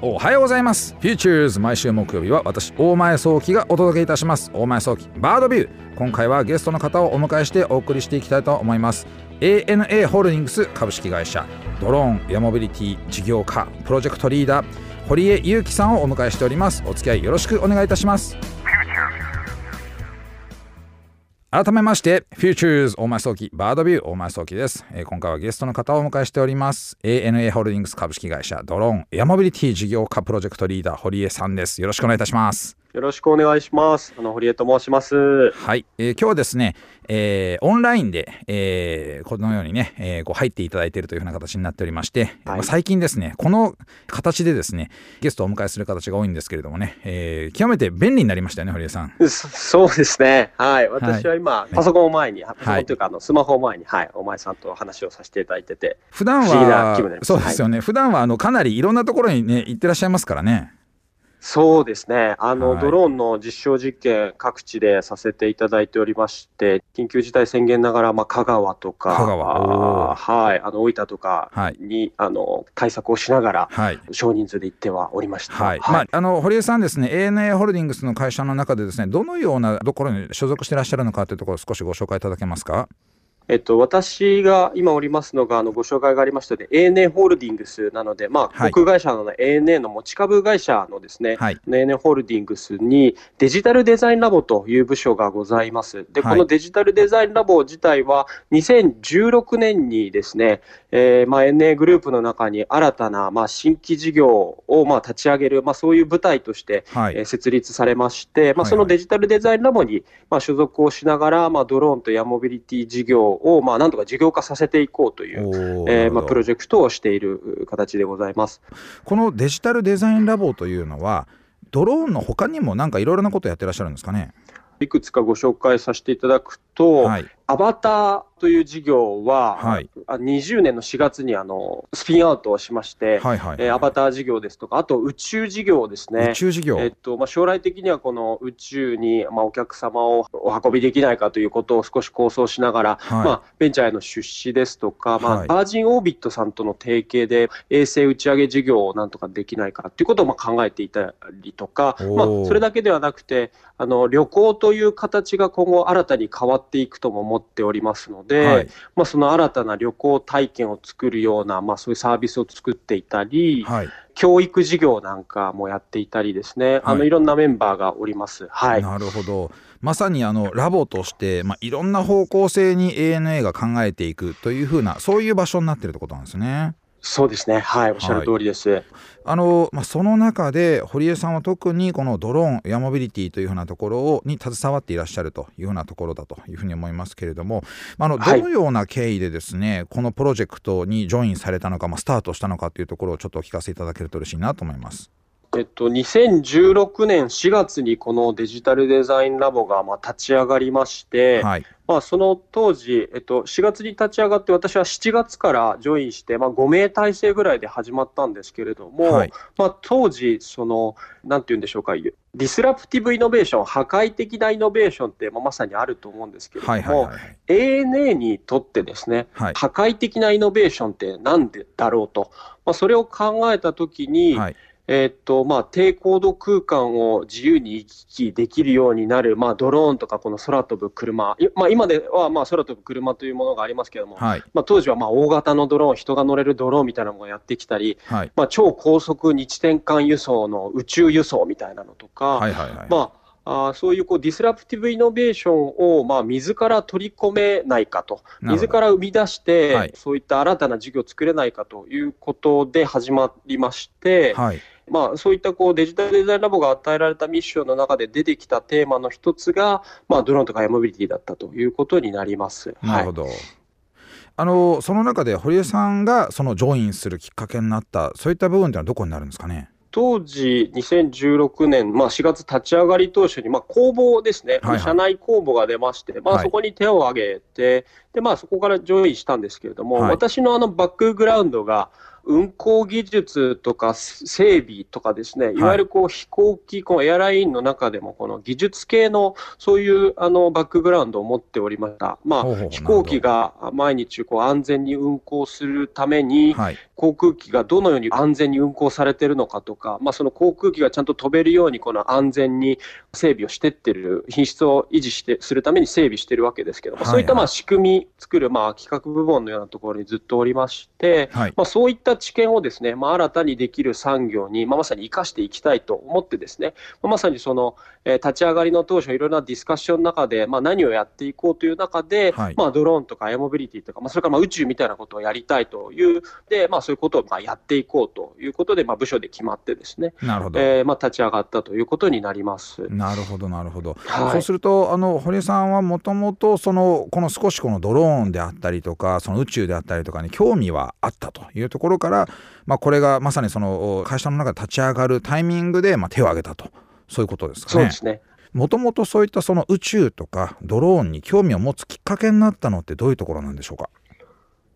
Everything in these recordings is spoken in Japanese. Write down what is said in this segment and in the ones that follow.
おはようございます。フューチューズ毎週木曜日は私大前創希がお届けいたします。大前創希バードビュー今回はゲストの方をお迎えしてお送りしていきたいと思います。ANA ホールディングス株式会社ドローンエアモビリティ事業化プロジェクトリーダー堀江裕樹さんをお迎えしております。お付き合いよろしくお願いいたします。改めまして Futures 大前創希バードビュー大前創希です、えー今回はゲストの方をお迎えしております。ANA ホールディングス株式会社ドローンエアモビリティ事業化プロジェクトリーダー堀江さんです。よろしくお願いいたします。よろしくお願いします。あの堀江と申します。はい、えー今日はですね、えーオンラインで、えーこのようにね、えーこう入っていただいているというふうな形になっておりまして、はい。まあ最近ですねこの形でですねゲストをお迎えする形が多いんですけれどもね、えー極めて便利になりましたよね堀江さん。そそうですね。はい。私は今、パソコンを前に、パソコンというか、あのスマホを前に、はい、お前さんと話をさせていただいてて、普段はそうですよね、普段はあのかなりいろんなところにね行ってらっしゃいますからねそうですね。あの、はい。ドローンの実証実験各地でさせていただいておりまして、緊急事態宣言ながら、まあ、香川とか、香川。はい、あの、大分とかはい。に、あの、対策をしながら、はい。少人数で行ってはおりました。はい、まあ、あの堀江さんですね ANA ホールディングスの会社の中でですねどのようなところに所属していらっしゃるのかというところを少しご紹介いただけますか？えっと、私が今おりますのが、あのご紹介がありましたように ANA ホールディングスなので、まあ、はい。航空会社の ANA の持ち株会社のですね、はい。ANA ホールディングスにデジタルデザインラボという部署がございます。で、はい。このデジタルデザインラボ自体は2016年にですね、えーまあ、ANA グループの中に新たな、まあ、新規事業を、まあ、立ち上げる、まあ、そういう舞台として、はい、えー設立されまして、まあ、はいそのデジタルデザインラボに、まあ、所属をしながら、まあ、ドローンとエアモビリティ事業を、まあ、なんとか事業化させていこうという、えーまあ、プロジェクトをしている形でございます。このデジタルデザインラボというのはドローンの他にもなんかいろいろなことをやってらっしゃるんですかね？いくつかご紹介させていただくと、はい。アバターという事業は、はい。あ20年の4月にあのスピンアウトをしまして、はいはい、えーアバター事業ですとか、あと宇宙事業ですね。宇。宙事業、えっとまあ、将来的にはこの宇宙に、まあ、お客様をお運びできないかということを少し構想しながら、はい。まあ、ベンチャーへの出資ですとか、まあはい。バージンオービットさんとの提携で衛星打ち上げ事業をなんとかできないかということをまあ考えていたりとか、まあ、それだけではなくてあの旅行という形が今後新たに変わっていくとも思っておりますので、はいまあ、その新たな旅行体験を作るような、まあ、そういうサービスを作っていたり、はい教育事業なんかもやっていたりですね、あのはいいろんなメンバーがおります。はい。なるほどまさにあのラボとして、まあ、いろんな方向性に ANA が考えていくというふうなそういう場所になっているってことなんですね。そうですね。はい。おっしゃる通りです。あのまあ、その中で堀江さんは特にこのドローンエアモビリティというふうなところをに携わっていらっしゃるというふうなところだというふうに思いますけれども、まあ、あのはいどのような経緯でですね、このプロジェクトにジョインされたのか、まあ、スタートしたのかというところをちょっとお聞かせいただけると嬉しいなと思います。えっと、2016年4月にこのデジタルデザインラボがまあ立ち上がりまして、はい、まあ、その当時、えっと、4月に立ち上がって、私は7月からジョインして、まあ、5名体制ぐらいで始まったんですけれども、はい。まあ、当時、その、なんていうんでしょうか、 disruptive innovation、破壊的なイノベーションって、まあ、まさにあると思うんですけれども、はいはいはいはい。ANA にとってですね、はい。破壊的なイノベーションって何でだろうと、まあ、それを考えたときに、はいえーっとまあ、低高度空間を自由に行き来できるようになる、まあ、ドローンとかこの空飛ぶ車、いまあ、今ではまあ空飛ぶ車というものがありますけれども、はい。まあ、当時はまあ大型のドローン、人が乗れるドローンみたいなのがやってきたり、はい。まあ、超高速二地点間輸送の宇宙輸送みたいなのとか、はいはいはい。まああーそういうこう disruptive innovation をまあ自ら取り込めないかと、自ら生み出して、はい。そういった新たな事業を作れないかということで始まりまして、はいまあ、そういったこうデジタルデザインラボが与えられたミッションの中で出てきたテーマの一つが、まあ、ドローンとか air mobility だったということになります。はい。なるほど、あのその中で堀江さんがその join するきっかけになったそういった部分ってのはどこになるんですかね？当時、2016年、まあ、4月立ち上がり当初に、まあ、公募ですね、はいはい。社内公募が出まして、まあ、はい。そこに手を挙げて、でまあ、そこからジョインしたんですけれども、はい。私のあのバックグラウンドが運航技術とか整備とかですね、い。わゆるこう飛行機、このエアラインの中でも、この技術系のそういうあのバックグラウンドを持っておりました。まあ、飛行機が毎日こう安全に運航するために、航空機がどのように安全に運航されているのかとか、まあ、その航空機がちゃんと飛べるように、この安全に整備をしていってる、品質を維持してするために整備してるわけですけども、そういったまあ仕組み作るまあ企画部門のようなところにずっとおりまして、はい、まあ、そういった知見をですね、まあ、新たにできる産業に、まあ、まさに生かしていきたいと思ってですね、まあ、まさにその、えー、立ち上がりの当初、いろいろなディスカッションの中で、まあ、何をやっていこうという中で、はい、まあ、ドローンとかエアモビリティとか、まあ、それからまあ宇宙みたいなことをやりたいという、でまあ、そういうことをまあやっていこうということで、まあ、部署で決まってですね、なるほど。えーまあ、立ち上がったということになります。なるほどなるほど、はい、そうするとあの堀さんはもともとそのこの少しこのドローンであったりとかその宇宙であったりとかに興味はあったというところから、まあ、これがまさにその会社の中で立ち上がるタイミングでまあ手を挙げたと。そういうことですかね。そうですね。もともとそういったその宇宙とかドローンに興味を持つきっかけになったのってどういうところなんでしょうか？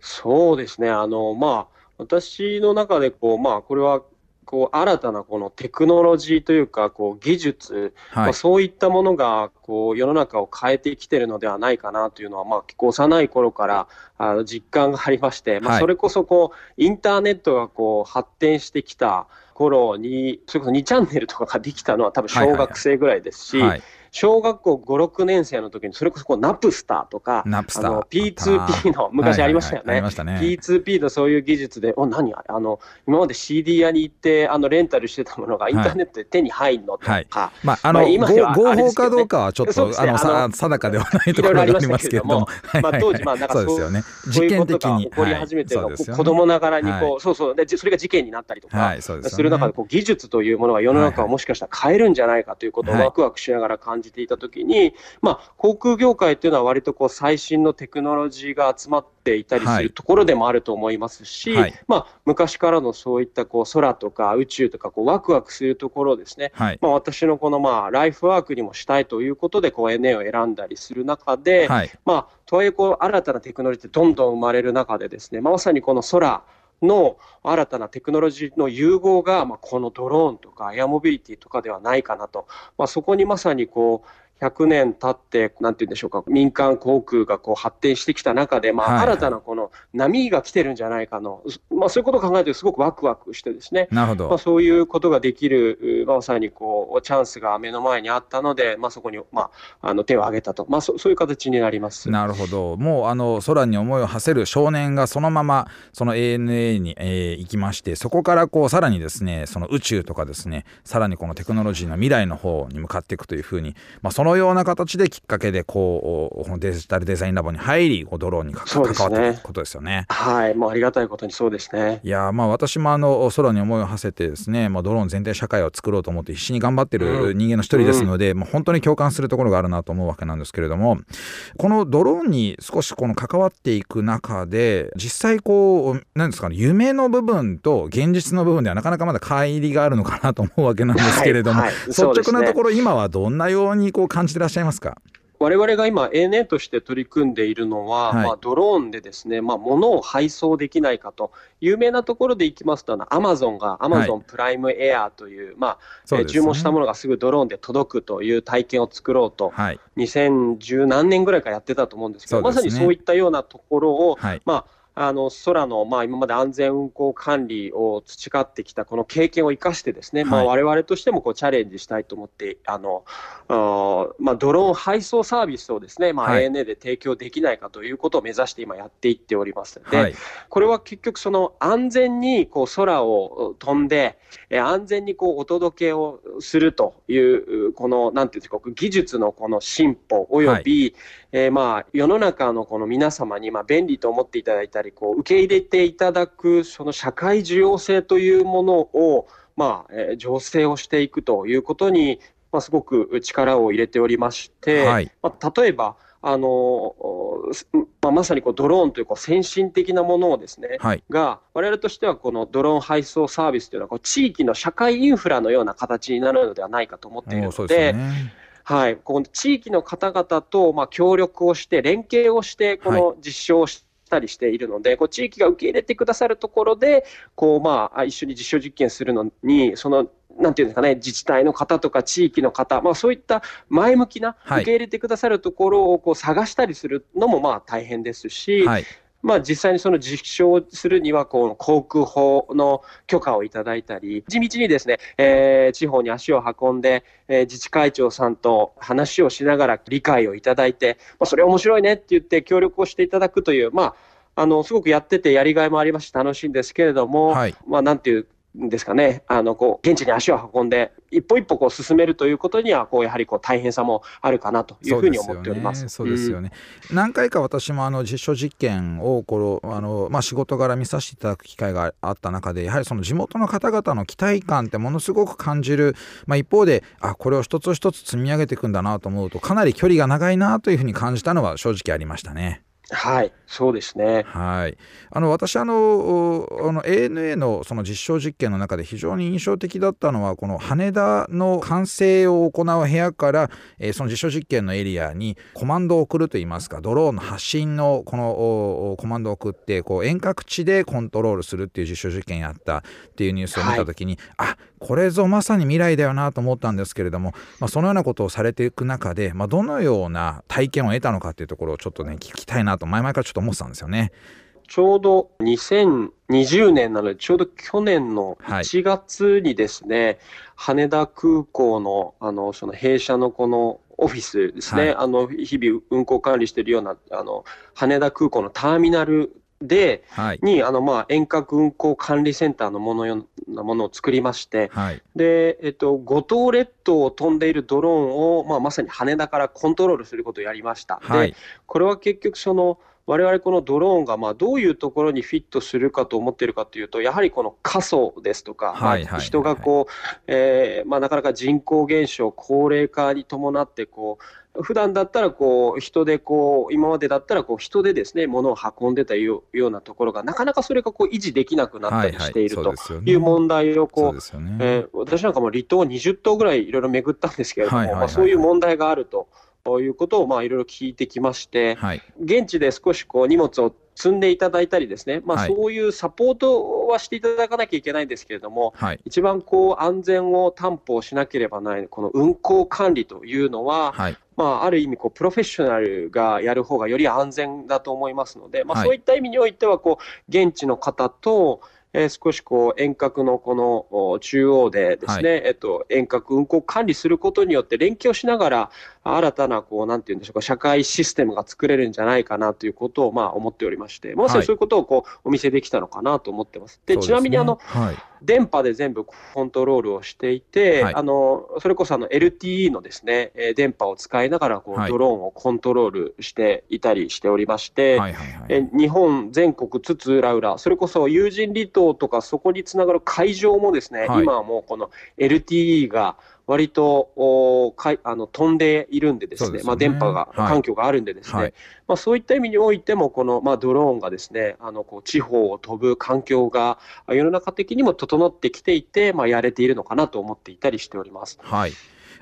そうですね。あのまあ私の中でこうまあこれはこう新たなこのテクノロジーというかこう技術、はい、まあ、そういったものがこう世の中を変えてきてるのではないかなというのは、まあ、結構幼い頃からあの実感がありまして、まあ、それこそこうインターネットがこう発展してきた頃にそれこそ2チャンネルとかができたのは多分小学生ぐらいですし。はいはいはい小学校5、6年生の時に、それこそこうナプスターとか、ナプスター。P2P の、昔ありましたよね。はいはいはい、ね。P2P のそういう技術で、お、何あの、今まで CD 屋に行って、あの、レンタルしてたものがインターネットで手に入るのとか、はい、まあ、あの、まあ、今では合法かどうかはちょっと、ね、あの、さ定かではないところがありますけれども、まあ、当時、まあ、なんかそうですよね。事件的に。起こり始めてはい、子供ながらにこう、そうそう、で、それが事件になったりとか、する中で、こう、技術というものが世の中をもしかしたら変えるんじゃないかということをワクワクしながら感じていたときに、まあ、航空業界っていうのは割とこう最新のテクノロジーが集まっていたりするところでもあると思いますし、はい、まあ、昔からのそういったこう空とか宇宙とかこうワクワクするところですね、はい、まあ、私のこのまあライフワークにもしたいということでこう NA を選んだりする中で、はい、まあ、とはいえこう新たなテクノロジーってどんどん生まれる中でですね、まあ、まさにこの空の新たなテクノロジーの融合が、まあ、このドローンとかエアモビリティとかではないかなと、まあ、そこにまさにこう100年経って、なんて言うんでしょうか、民間航空がこう発展してきた中で、まあ、新たなこの波が来てるんじゃないかの、まあ、そういうことを考えて、すごくワクワクしてですね、なるほど。まあ、そういうことができる、まさにこうチャンスが目の前にあったので、まあ、そこに、まあ、あの手を挙げたと、まあそ、そういう形になります。なるほど、もうあの空に思いを馳せる少年がそのまま、その ANA に、えー、行きまして、そこからこうさらにですね、その宇宙とかですね、さらにこのテクノロジーの未来の方に向かっていくというふうに、まあ、そののような形できっかけでこうデジタルデザインラボに入りドローンに関わっていくことですよね。はい。もうありがたいことにそうですね。いやまあ私もあの空に思いを馳せてですね、まあ、ドローン全体社会を作ろうと思って必死に頑張ってる人間の一人ですので、うん、もう本当に共感するところがあるなと思うわけなんですけれどもこのドローンに少しこの関わっていく中で実際こう何ですかね夢の部分と現実の部分ではなかなかまだ乖離があるのかなと思うわけなんですけれども、はいはい、率直なところ、今はどんなようにこう感じてらっしゃいますか？我々が今 ANA として取り組んでいるのは、はい、まあ、ドローンでですね、まあ、物を配送できないかと、有名なところでいきますと、アマゾンがアマゾンプライムエアという、はい、まあ、ね、注文したものがすぐドローンで届くという体験を作ろうと、はい、2010何年ぐらいからやってたと思うんですけど、ね、まさにそういったようなところを、はい、まああの空の、まあ、今まで安全運航管理を培ってきたこの経験を生かしてですね、はい。まあ、我々としてもこうチャレンジしたいと思ってあのあ、まあ、ドローン配送サービスをですね、まあ、ANA で提供できないかということを目指して今やっていっておりますので、はい、これは結局その安全にこう空を飛んで安全にこうお届けをするというこのなんていうんですか技術のこの進歩および、はいえー、まあ世の中のこの皆様にまあ便利と思っていただいたりこう受け入れていただくその社会需要性というものをまあ、えー、醸成をしていくということに、まあ、すごく力を入れておりまして、はい、まあ、例えばあのまあ、まさにこうドローンというこう先進的なものをですね、はい、が我々としてはこのドローン配送サービスというのはこう地域の社会インフラのような形になるのではないかと思っているので。はい、この地域の方々とまあ協力をして、連携をして、この実証をししたりしているので、こう地域が受け入れてくださるところで、こうまあ、一緒に実証実験するのに、そのなんていうんですかね、自治体の方とか地域の方、まあ、そういった前向きな受け入れてくださるところをこう探したりするのもまあ大変ですし、はい、まあ、実際にその実証するにはこの航空法の許可をいただいたり、地道にですね、えー、地方に足を運んで、えー、自治会長さんと話をしながら理解をいただいて、まあ、それ面白いねって言って協力をしていただくという、まあ、あのすごくやっててやりがいもありますし楽しいんですけれども、はい、まあ、なんていうですかね、あのこう現地に足を運んで、一歩一歩こう進めるということには、こうやはりこう大変さもあるかなというふうに思っております。そうですよね。うん、何回か私もあの実証実験をこのあのまあ仕事柄見させていただく機会があった中で、やはりその地元の方々の期待感ってものすごく感じる。まあ一方で、あこれを一つ一つ積み上げていくんだなと思うと、かなり距離が長いなというふうに感じたのは正直ありましたね。はい、そうですね。はい。あの私あのあの ANA のその実証実験の中で非常に印象的だったのはこの羽田の管制を行う部屋から、えー、その実証実験のエリアにコマンドを送るといいますかドローンの発信のこのコマンドを送ってこう遠隔地でコントロールするっていう実証実験やったっていうニュースを見た時に、はい、あこれぞまさに未来だよなと思ったんですけれども、まあ、そのようなことをされていく中で、まあ、どのような体験を得たのかっていうところをちょっとね聞きたいなと前々からちょっと思ってたんですよね。ちょうど2020年なので、ちょうど去年の1月にですね、はい、羽田空港のあのその弊社のこのオフィスですね、はい、あの日々運行管理しているようなあの羽田空港のターミナルで、はい、にあのまあ遠隔運行管理センターのものようなものを作りまして、はい、でえっと、五島列島を飛んでいるドローンを、まあ、まさに羽田からコントロールすることをやりました。はい、でこれは結局その我々このドローンがまあどういうところにフィットするかと思っているかというと、やはりこの過疎ですとか、人がこう、えーまあ、なかなか人口減少、高齢化に伴ってこう、普段だったらこう人でこう今までだったらこう人でですね物を運んでたようなところがなかなかそれがこう維持できなくなったりしているという問題をこうえ私なんかも離島20島ぐらいいろいろ巡ったんですけれども、まあ、そういう問題があると。ということをまあいろいろ聞いてきまして、はい、現地で少しこう荷物を積んでいただいたりですね、まあ、そういうサポートはしていただかなきゃいけないんですけれども、はい、一番こう安全を担保しなければならない、この運航管理というのは、はい、まあ、ある意味こう、プロフェッショナルがやる方がより安全だと思いますので、まあ、そういった意味においてはこう、現地の方と、えー、少しこう遠隔のこの中央でですね、はい、えっと、遠隔運行管理することによって連携をしながら新たなこうなんていうんでしょうか社会システムが作れるんじゃないかなということをまあ思っておりましてまさにそういうことをこうお見せできたのかなと思ってます。で、ね、ちなみにあの、はい、電波で全部コントロールをしていて、はい、あのそれこそあの LTE のですね電波を使いながらこうドローンをコントロールしていたりしておりまして、え日本全国津々浦々それこそ有人離島島とかそこにつながる海上もですね、はい、今はもうこの LTE が割とおかいあの飛んでいるんでですね、すね。まあ、電波が、はい、環境があるんでですね、はい、まあ、そういった意味においても、この、まあ、ドローンがですね、あのこう地方を飛ぶ環境が世の中的にも整ってきていて、まあ、やれているのかなと思っていたりしております。はい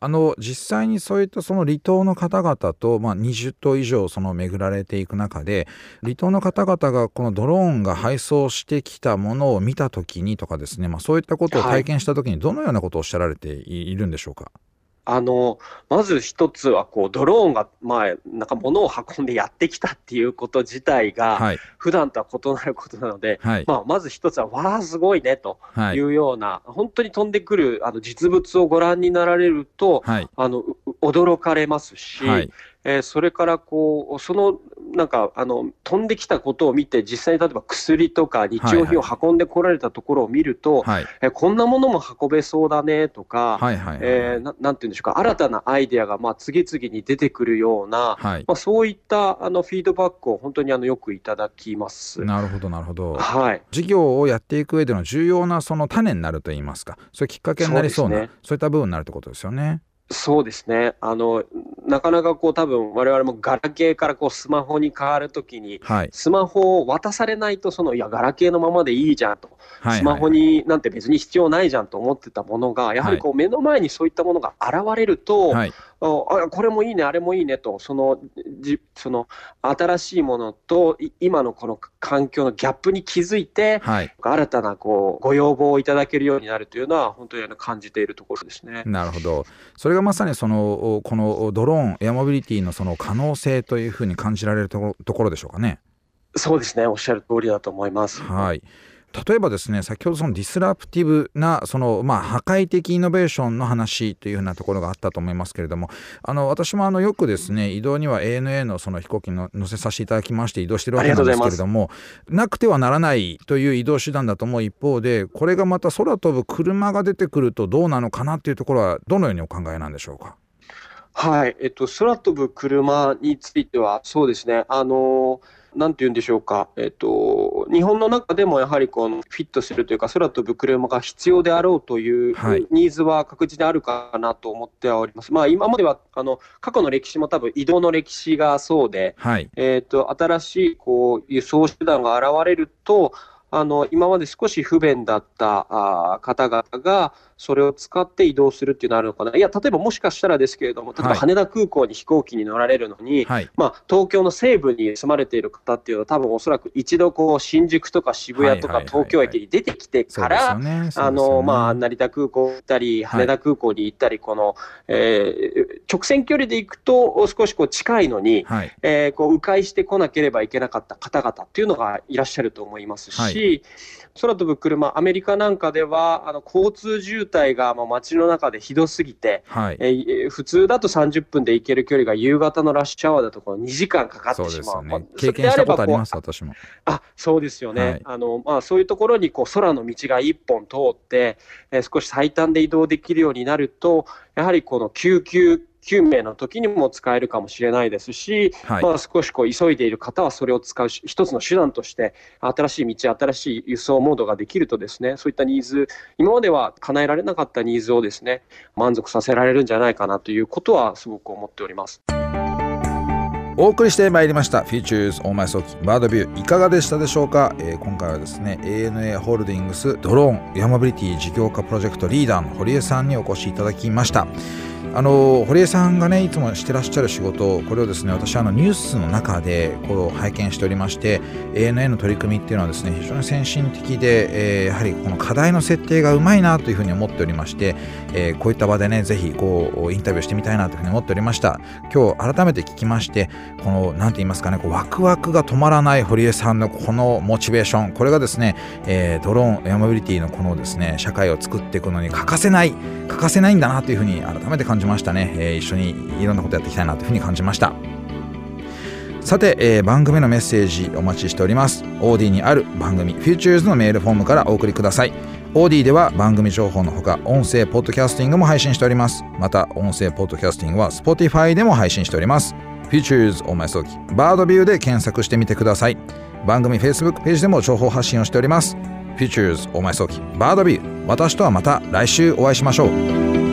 あの実際にそういったその離島の方々と、まあ、20島以上その巡られていく中で離島の方々がこのドローンが配送してきたものを見た時にとかですね、まあ、そういったことを体験した時にどのようなことをおっしゃられているんでしょうか？はいあの、まず一つは、こう、ドローンが、まあ、なんか物を運んでやってきたっていうこと自体が、はい、普段とは異なることなので、はい、まあ、まず一つは、わあ、すごいね、とい。うような、はい、本当に飛んでくる、あの、実物をご覧になられると、あの、驚かれますし、えー、それからこう、そのなんかあの飛んできたことを見て、実際に例えば薬とか日用品を運んでこられたところを見ると、はい。はい、えこんなものも運べそうだねとか、なんていうんでしょうか、新たなアイデアがまあ次々に出てくるような、はい、まあ、そういったあのフィードバックを本当にあのよくいただきます。なるほど、なるほど、はい、事業をやっていく上での重要なその種になるといいますか、そういうきっかけになりそうな、そう、ね,、いった部分になるということですよね。そうですね。あの、なかなかこう多分我々もガラケーからこうスマホに変わるときに、はい、スマホを渡されないと、その、いや、ガラケーのままでいいじゃんと。スマホになんて別に必要ないじゃんと思ってたものが、やはりこう目の前にそういったものが現れると、はい、あこれもいいね、あれもいいねと、そのじその新しいものと今のこの環境のギャップに気づいて、はい、新たなこうご要望をいただけるようになるというのは、本当に感じているところですね。なるほど、それがまさにそのこのドローン、エアモビリティのその可能性というふうに感じられるところでしょうかね。そうですね、おっしゃる通りだと思います。はい例えばですね先ほどそのディスラプティブなその、まあ、破壊的イノベーションの話というふうなところがあったと思いますけれどもあの私もあのよくですね移動には ANA のその飛行機の乗せさせていただきまして移動しているわけなんですけれどもなくてはならないという移動手段だと思う一方でこれがまた空飛ぶ車が出てくるとどうなのかなというところはどのようにお考えなんでしょうか？はい、えっと、空飛ぶ車については、そうですね、あのなんて言うんでしょうか、えっと、日本の中でもやはりこのフィットするというか、空飛ぶ車が必要であろうというニーズは確実にあるかなと思ってはおります。まあ、今まではあの過去の歴史も多分移動の歴史がそうで、はい、えっと、新しいこう輸送手段が現れると、あの今まで少し不便だったあ方々が、それを使って移動するっていうのはあるのかな、いや、例えばもしかしたらですけれども、例えば羽田空港に飛行機に乗られるのに、はい、まあ、東京の西部に住まれている方っていうのは、多分おそらく一度こう、新宿とか渋谷とか東京駅に出てきてから、あのまあ、成田空港行ったり、羽田空港に行ったり、この、えー、直線距離で行くと、少しこう近いのに、はい、えー、こう迂回してこなければいけなかった方々っていうのがいらっしゃると思いますし、はい空飛ぶ車、アメリカなんかでは、あの交通渋滞がもう街の中でひどすぎて、はい、えー、普通だと30分で行ける距離が夕方のラッシュアワーだとこ2時間かかってしまう。うね、経験したことあります、私も。あそうですよね、はい、あのまあ、そういうところにこう空の道が1本通って、えー、少し最短で移動できるようになると、やはりこの救急救命の時にも使えるかもしれないですし、はい、まあ、少しこう急いでいる方はそれを使う一つの手段として新しい道新しい輸送モードができるとですねそういったニーズ今までは叶えられなかったニーズをですね満足させられるんじゃないかなということはすごく思っております。お送りしてまいりました Futures 大前早期バードビューいかがでしたでしょうか、えー、今回はですね ANA ホールディングスドローンヤマビリティ事業化プロジェクトリーダーの堀江さんにお越しいただきましたあの堀江さんがねいつもしてらっしゃる仕事これをですね私あのニュースの中でこう拝見しておりまして ANA の取り組みっていうのはですね非常に先進的で、えー、やはりこの課題の設定がうまいなというふうに思っておりまして、えー、こういった場でねぜひこうインタビューしてみたいなというふうに思っておりました。今日改めて聞きましてこの何て言いますかねこうワクワクが止まらない堀江さんのこのモチベーションこれがですね、えー、ドローンエアモビリティのこのですね社会を作っていくのに欠かせない欠かせないんだなというふうに改めて感じじましたね、えー、一緒にいろんなことやっていきたいなというふうに感じました。さて、えー、番組のメッセージお待ちしております。OD にある番組 Futures のメールフォームからお送りください。OD では番組情報のほか音声ポッドキャスティングも配信しております。また音声ポッドキャスティングは Spotify でも配信しております。Futures お前早期バードビューで検索してみてください。番組 Facebook ページでも情報発信をしております。Futures お前早期バードビュー。私とはまた来週お会いしましょう。